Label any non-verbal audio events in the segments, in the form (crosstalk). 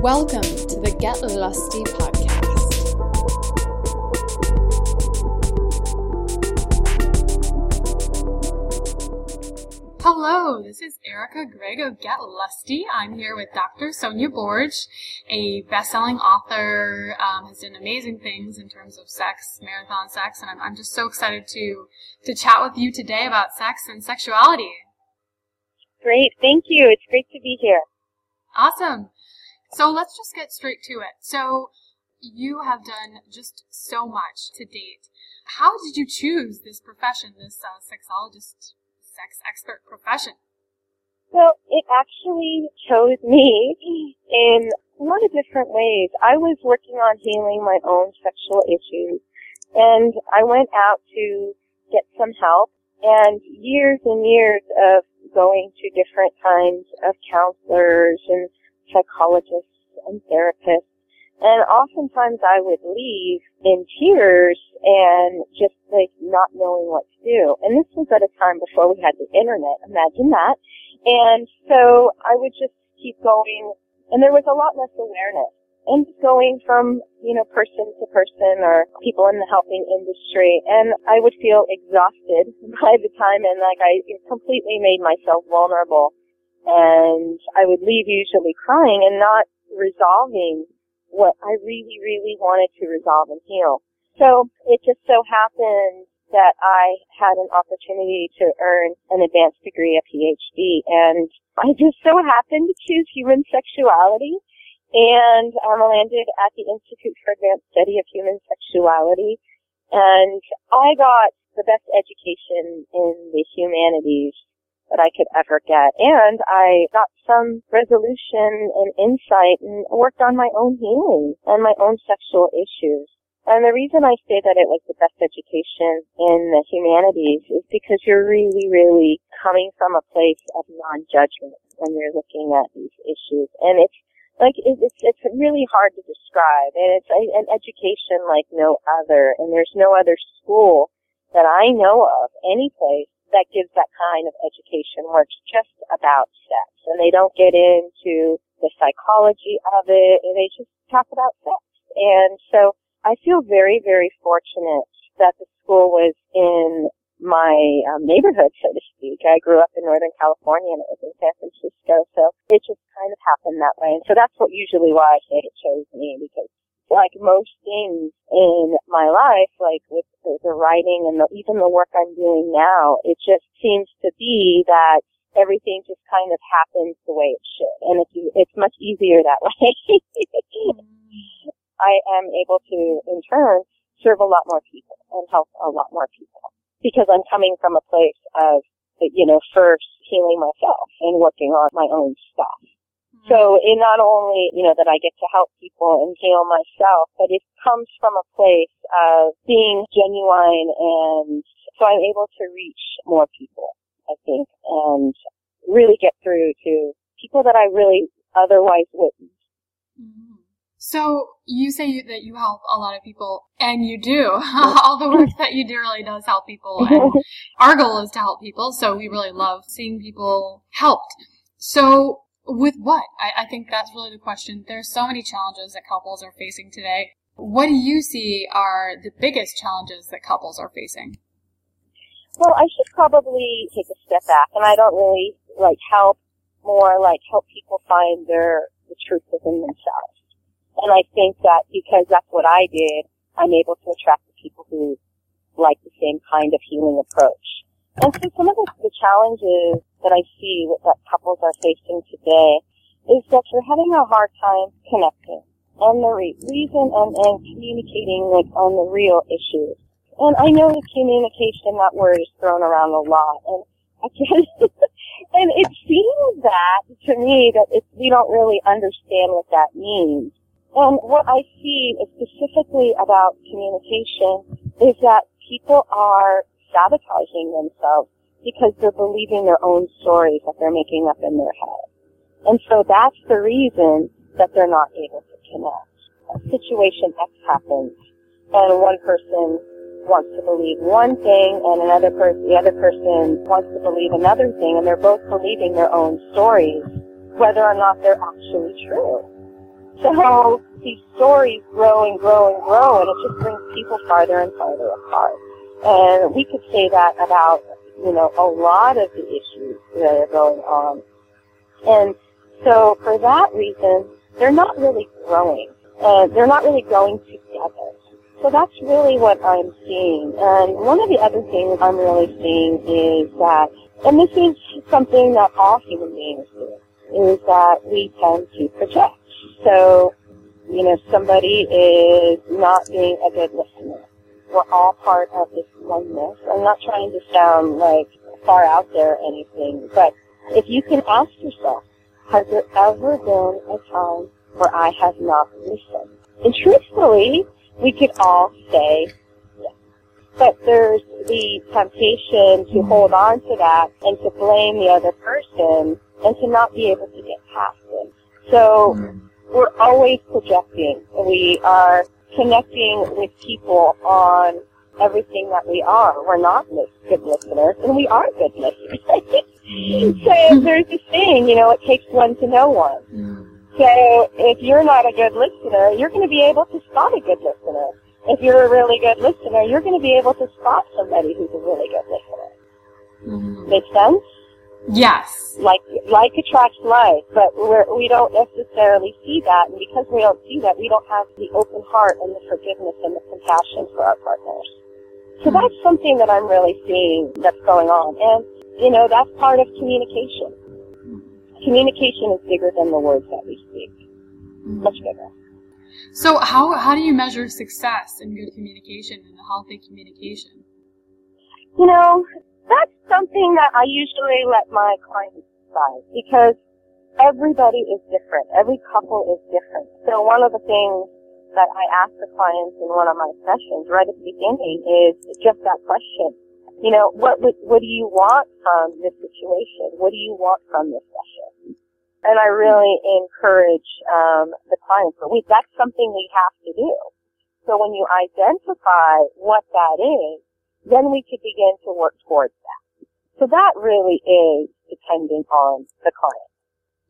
Welcome to the Get Lusty podcast. Hello, this is Erica Gregg of Get Lusty. I'm here with Dr. Sonia Borg, a best-selling author, um, has done amazing things in terms of sex, marathon sex, and I'm, I'm just so excited to to chat with you today about sex and sexuality. Great, thank you. It's great to be here. Awesome. So let's just get straight to it. So you have done just so much to date. How did you choose this profession, this uh, sexologist sex expert profession? Well, it actually chose me in a lot of different ways. I was working on healing my own sexual issues and I went out to get some help and years and years of going to different kinds of counselors and psychologists and therapists and oftentimes I would leave in tears and just like not knowing what to do. And this was at a time before we had the internet. Imagine that. And so I would just keep going and there was a lot less awareness and going from, you know, person to person or people in the helping industry. And I would feel exhausted (laughs) by the time and like I completely made myself vulnerable. And I would leave usually crying and not resolving what I really, really wanted to resolve and heal. So it just so happened that I had an opportunity to earn an advanced degree, a PhD, and I just so happened to choose human sexuality. And I landed at the Institute for Advanced Study of Human Sexuality. And I got the best education in the humanities that I could ever get. And I got some resolution and insight and worked on my own healing and my own sexual issues. And the reason I say that it was the best education in the humanities is because you're really, really coming from a place of non-judgment when you're looking at these issues. And it's like, it's, it's really hard to describe. And it's an education like no other. And there's no other school that I know of, any place, that gives that kind of education where it's just about sex and they don't get into the psychology of it and they just talk about sex. And so I feel very, very fortunate that the school was in my um, neighborhood, so to speak. I grew up in Northern California and it was in San Francisco, so it just kind of happened that way. And so that's what usually why I say it chose me because like most things in my life, like with the, the writing and the, even the work I'm doing now, it just seems to be that everything just kind of happens the way it should, and it's it's much easier that (laughs) way. I am able to, in turn, serve a lot more people and help a lot more people because I'm coming from a place of, you know, first healing myself and working on my own stuff. So it not only, you know, that I get to help people and heal myself, but it comes from a place of being genuine and so I'm able to reach more people, I think, and really get through to people that I really otherwise wouldn't. Mm-hmm. So you say you, that you help a lot of people, and you do. (laughs) All the work that you do really does help people, and (laughs) our goal is to help people. So we really love seeing people helped. So with what? I, I think that's really the question. There's so many challenges that couples are facing today. What do you see are the biggest challenges that couples are facing? Well, I should probably take a step back, and I don't really like help more like help people find their the truth within themselves. And I think that because that's what I did, I'm able to attract the people who like the same kind of healing approach. And so some of the, the challenges that I see that couples are facing today is that they're having a hard time connecting on the re- reason and, and communicating like on the real issues. And I know the communication, that word is thrown around a lot, and I can, (laughs) and it seems that to me that we don't really understand what that means. And what I see specifically about communication is that people are sabotaging themselves because they're believing their own stories that they're making up in their head. And so that's the reason that they're not able to connect. A situation X happens and one person wants to believe one thing and another person, the other person wants to believe another thing and they're both believing their own stories, whether or not they're actually true. So these stories grow and grow and grow, and it just brings people farther and farther apart. And we could say that about, you know, a lot of the issues that are going on. And so for that reason, they're not really growing. Uh, they're not really growing together. So that's really what I'm seeing. And one of the other things I'm really seeing is that, and this is something that all human beings do, is that we tend to project. So, you know, somebody is not being a good listener. We're all part of this oneness. I'm not trying to sound like far out there or anything, but if you can ask yourself, has there ever been a time where I have not listened? And truthfully, we could all say yes. But there's the temptation to mm-hmm. hold on to that and to blame the other person and to not be able to get past it. So mm-hmm. we're always projecting. We are connecting with people on everything that we are. We're not good listeners, and we are good listeners. (laughs) so there's this thing, you know, it takes one to know one. So if you're not a good listener, you're going to be able to spot a good listener. If you're a really good listener, you're going to be able to spot somebody who's a really good listener. Mm-hmm. Make sense? Yes. Like like attracts like, but we're, we don't necessarily see that, and because we don't see that, we don't have the open heart and the forgiveness and the compassion for our partners. So that's something that I'm really seeing that's going on, and you know that's part of communication communication is bigger than the words that we speak. Much bigger. So how how do you measure success in good communication and a healthy communication? You know, that's something that I usually let my clients decide because everybody is different. Every couple is different. So one of the things that I ask the clients in one of my sessions right at the beginning is just that question you know, what, what, what do you want from this situation? What do you want from this session? And I really encourage, um, the clients, but we, that's something we have to do. So when you identify what that is, then we could begin to work towards that. So that really is dependent on the client.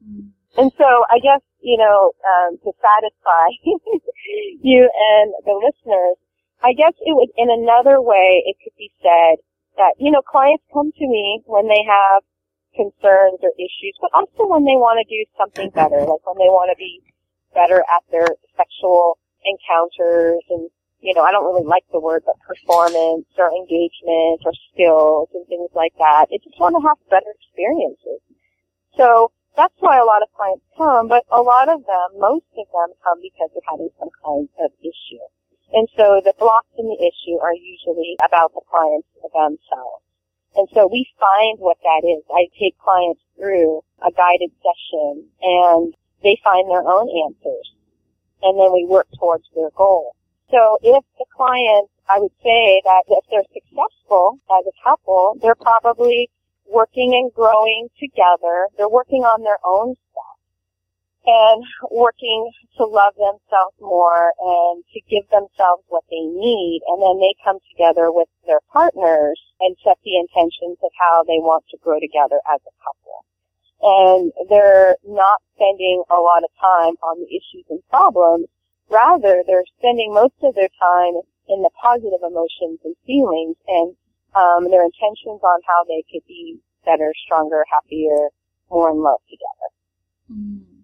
Mm-hmm. And so I guess, you know, um, to satisfy (laughs) you and the listeners, I guess it would, in another way, it could be said, that, you know, clients come to me when they have concerns or issues, but also when they want to do something (laughs) better, like when they want to be better at their sexual encounters and, you know, I don't really like the word, but performance or engagement or skills and things like that. They just want to have better experiences. So that's why a lot of clients come, but a lot of them, most of them come because they're having some kind of issue. And so the blocks in the issue are usually about the clients themselves. And so we find what that is. I take clients through a guided session and they find their own answers. And then we work towards their goal. So if the client, I would say that if they're successful as a couple, they're probably working and growing together. They're working on their own stuff and working to love themselves more and to give themselves what they need. And then they come together with their partners and set the intentions of how they want to grow together as a couple. And they're not spending a lot of time on the issues and problems. Rather, they're spending most of their time in the positive emotions and feelings and um, their intentions on how they could be better, stronger, happier, more in love together. Mm.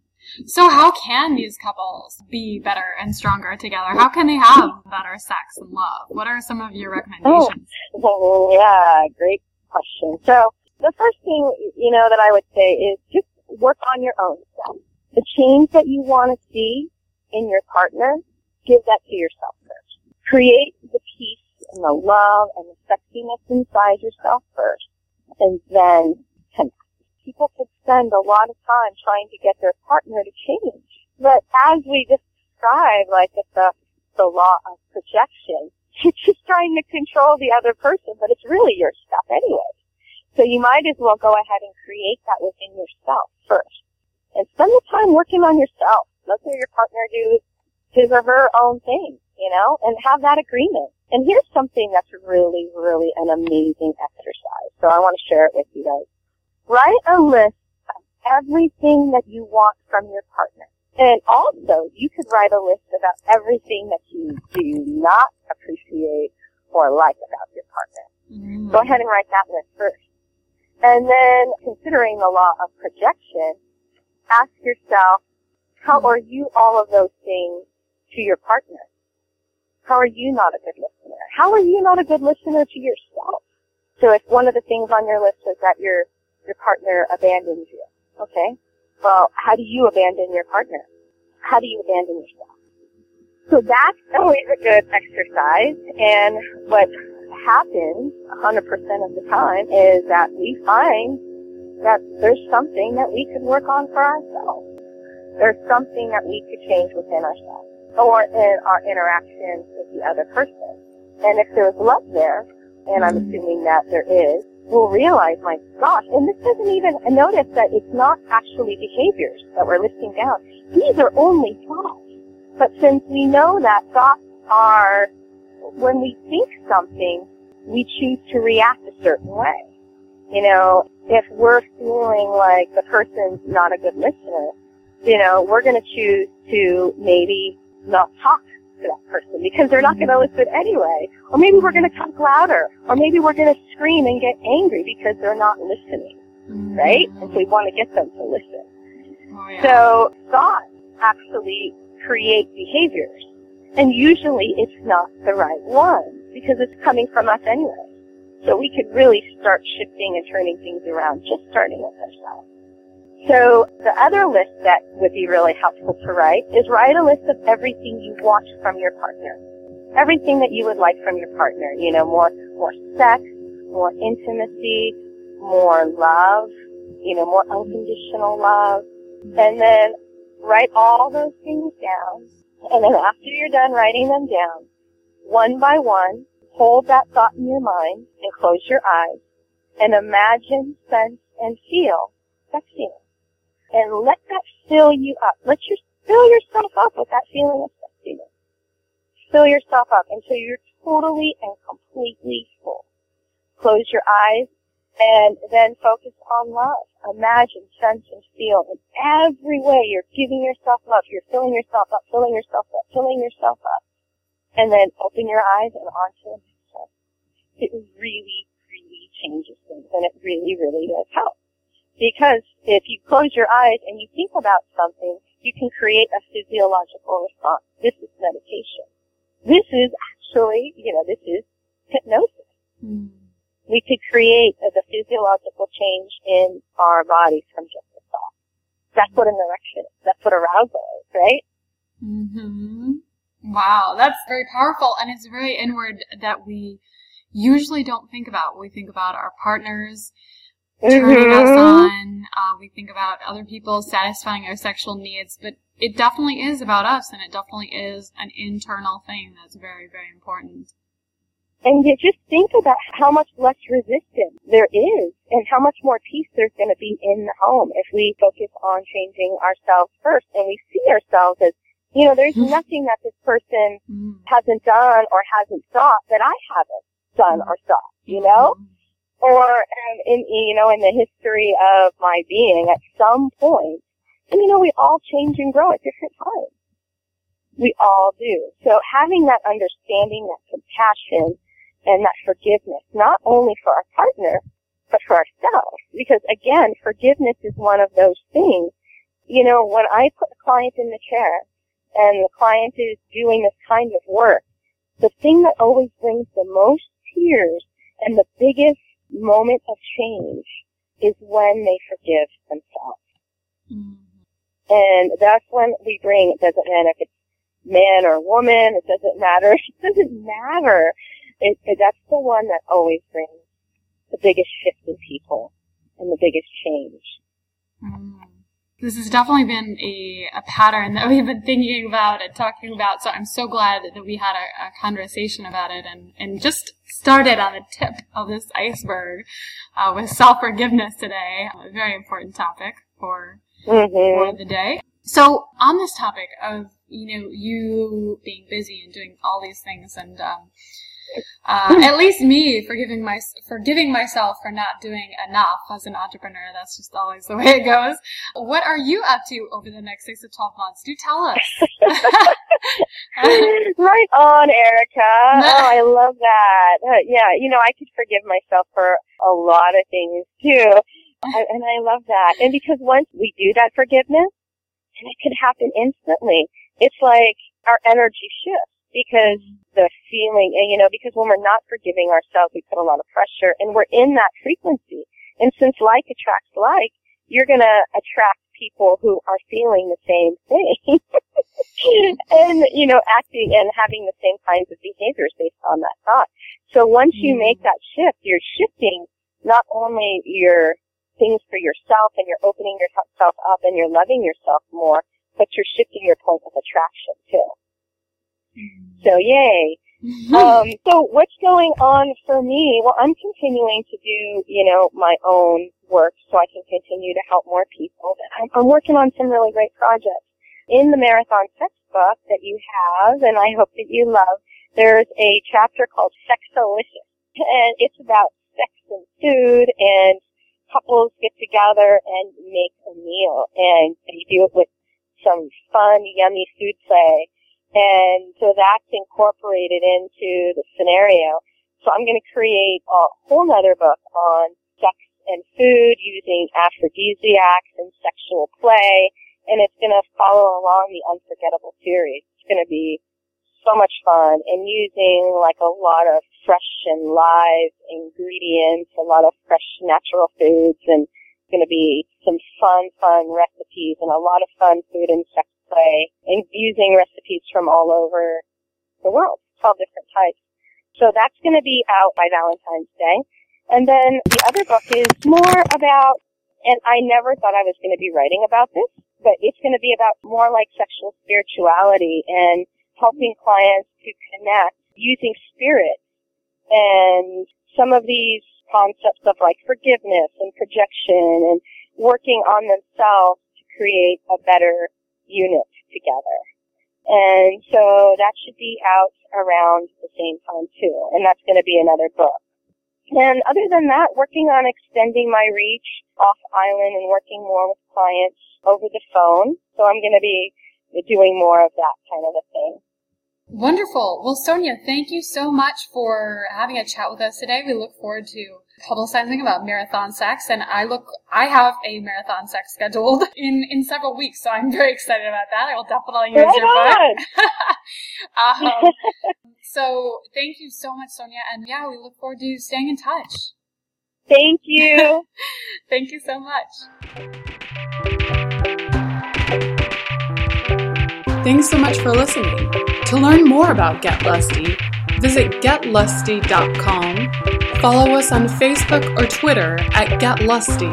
So how can these couples be better and stronger together? How can they have better sex and love? What are some of your recommendations? (laughs) Oh, yeah, great question. So the first thing, you know, that I would say is just work on your own self. The change that you want to see in your partner, give that to yourself first. Create the peace and the love and the sexiness inside yourself first. And then connect. People could spend a lot of time trying to get their partner to change. But as we just described, like it's the, the law of projection, (laughs) you're just trying to control the other person, but it's really your stuff anyway. So you might as well go ahead and create that within yourself first. And spend the time working on yourself. Let your partner do his or her own thing, you know, and have that agreement. And here's something that's really, really an amazing exercise. So I want to share it with you guys. Write a list of everything that you want from your partner. And also, you could write a list about everything that you do not appreciate or like about your partner. Mm. Go ahead and write that list first. And then, considering the law of projection, ask yourself, how mm-hmm. are you all of those things to your partner? How are you not a good listener? How are you not a good listener to yourself? So if one of the things on your list is that your, your partner abandons you, okay? Well, how do you abandon your partner? How do you abandon yourself? So that's always a good exercise. And what happens 100% of the time is that we find that there's something that we can work on for ourselves. There's something that we could change within ourselves or in our interactions with the other person. And if there's love there, and I'm mm-hmm. assuming that there is, we'll realize, my gosh, and this doesn't even notice that it's not actually behaviors that we're listing down. These are only thoughts. But since we know that thoughts are, when we think something, we choose to react a certain way. You know, if we're feeling like the person's not a good listener, you know, we're going to choose to maybe not talk to that person because they're not going to listen anyway. Or maybe we're going to talk louder. Or maybe we're going to scream and get angry because they're not listening. Mm-hmm. Right? And so we want to get them to listen. Oh, yeah. So thoughts actually create behaviors. And usually it's not the right one because it's coming from us anyway. So we could really start shifting and turning things around just starting with ourselves. So the other list that would be really helpful to write is write a list of everything you want from your partner. Everything that you would like from your partner. You know, more, more sex, more intimacy, more love, you know, more unconditional love. And then write all those things down. And then after you're done writing them down, one by one, hold that thought in your mind and close your eyes and imagine, sense, and feel sexiness and let that fill you up. Let your fill yourself up with that feeling of sexiness. Fill yourself up until you're totally and completely full. Close your eyes and then focus on love. Imagine, sense, and feel in every way you're giving yourself love. You're filling yourself up, filling yourself up, filling yourself up. And then open your eyes and onto the next one. It really, really changes things and it really, really does help. Because if you close your eyes and you think about something, you can create a physiological response. This is meditation. This is actually, you know, this is hypnosis. Mm. We could create a, the physiological change in our bodies from just a thought. That's what an erection is. That's what arousal is, right? Mm-hmm. Wow, that's very powerful, and it's very inward that we usually don't think about. We think about our partners turning us mm-hmm. on. Uh, we think about other people satisfying our sexual needs, but it definitely is about us, and it definitely is an internal thing that's very, very important. And you just think about how much less resistance there is and how much more peace there's going to be in the home if we focus on changing ourselves first and we see ourselves as, you know, there's mm-hmm. nothing that this person mm-hmm. hasn't done or hasn't thought that I haven't done or thought, you know? Or um, in you know in the history of my being at some point. And you know we all change and grow at different times. We all do. So having that understanding that compassion and that forgiveness not only for our partner but for ourselves. Because again forgiveness is one of those things. You know when i put a client in the chair and the client is doing this kind of work the thing that always brings the most tears and the biggest moment of change is when they forgive themselves. Mm-hmm. And that's when we bring, it doesn't matter if it's man or woman, it doesn't matter, (laughs) it doesn't matter. It, it, that's the one that always brings the biggest shift in people and the biggest change. Mm. This has definitely been a, a pattern that we've been thinking about and talking about. So I'm so glad that we had a, a conversation about it and, and just started on the tip of this iceberg uh, with self-forgiveness today. A very important topic for, mm-hmm. for the day. So on this topic of, you know, you being busy and doing all these things and, um, uh, at least me forgiving my forgiving myself for not doing enough as an entrepreneur. That's just always the way it goes. What are you up to over the next six to twelve months? Do tell us. (laughs) (laughs) right on, Erica. (laughs) Oh, I love that. Uh, yeah, you know, I could forgive myself for a lot of things too. and I love that. And because once we do that forgiveness, and it can happen instantly, it's like our energy shifts because the feeling, and you know, because when we're not forgiving ourselves, we put a lot of pressure and we're in that frequency. And since like attracts like, you're gonna attract people who are feeling the same thing. (laughs) and, you know, acting and having the same kinds of behaviors based on that thought. So once you make mm. that shift, you're shifting not only your things for yourself and you're opening yourself up and you're loving yourself more, but you're shifting your point of attraction too. So yay. (laughs) um, so what's going on for me? Well, I'm continuing to do, you know, my own work so I can continue to help more people. I'm, I'm working on some really great projects. In the Marathon Sex book that you have, and I hope that you love, there's a chapter called Sexolicious. And it's about sex and food and couples get together and make a meal and they do it with some fun, yummy food play. And so that's incorporated into the scenario. So I'm going to create a whole other book on sex and food using aphrodisiacs and sexual play. And it's going to follow along the Unforgettable series. It's going to be so much fun and using like a lot of fresh and live ingredients, a lot of fresh natural foods, and it's going to be some fun, fun recipes and a lot of fun food and sex play, and using recipes from all over the world, 12 different types. So that's going to be out by Valentine's Day. And then the other book is more about, and I never thought I was going to be writing about this, but it's going to be about more like sexual spirituality and helping clients to connect using spirit and some of these concepts of like forgiveness and projection and working on themselves to create a better unit together. And so that should be out around the same time too. And that's going to be another book. And other than that, working on extending my reach off island and working more with clients over the phone. So I'm going to be doing more of that kind of a thing. Wonderful. Well, Sonia, thank you so much for having a chat with us today. We look forward to publicizing about marathon sex and I look, I have a marathon sex scheduled (laughs) in, in several weeks, so I'm very excited about that. I will definitely use right your book. (laughs) um, so thank you so much, Sonia. And yeah, we look forward to staying in touch. Thank you. (laughs) thank you so much. Thanks so much for listening. To learn more about Get Lusty, visit getlusty.com, follow us on Facebook or Twitter at Get Lusty,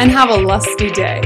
and have a lusty day.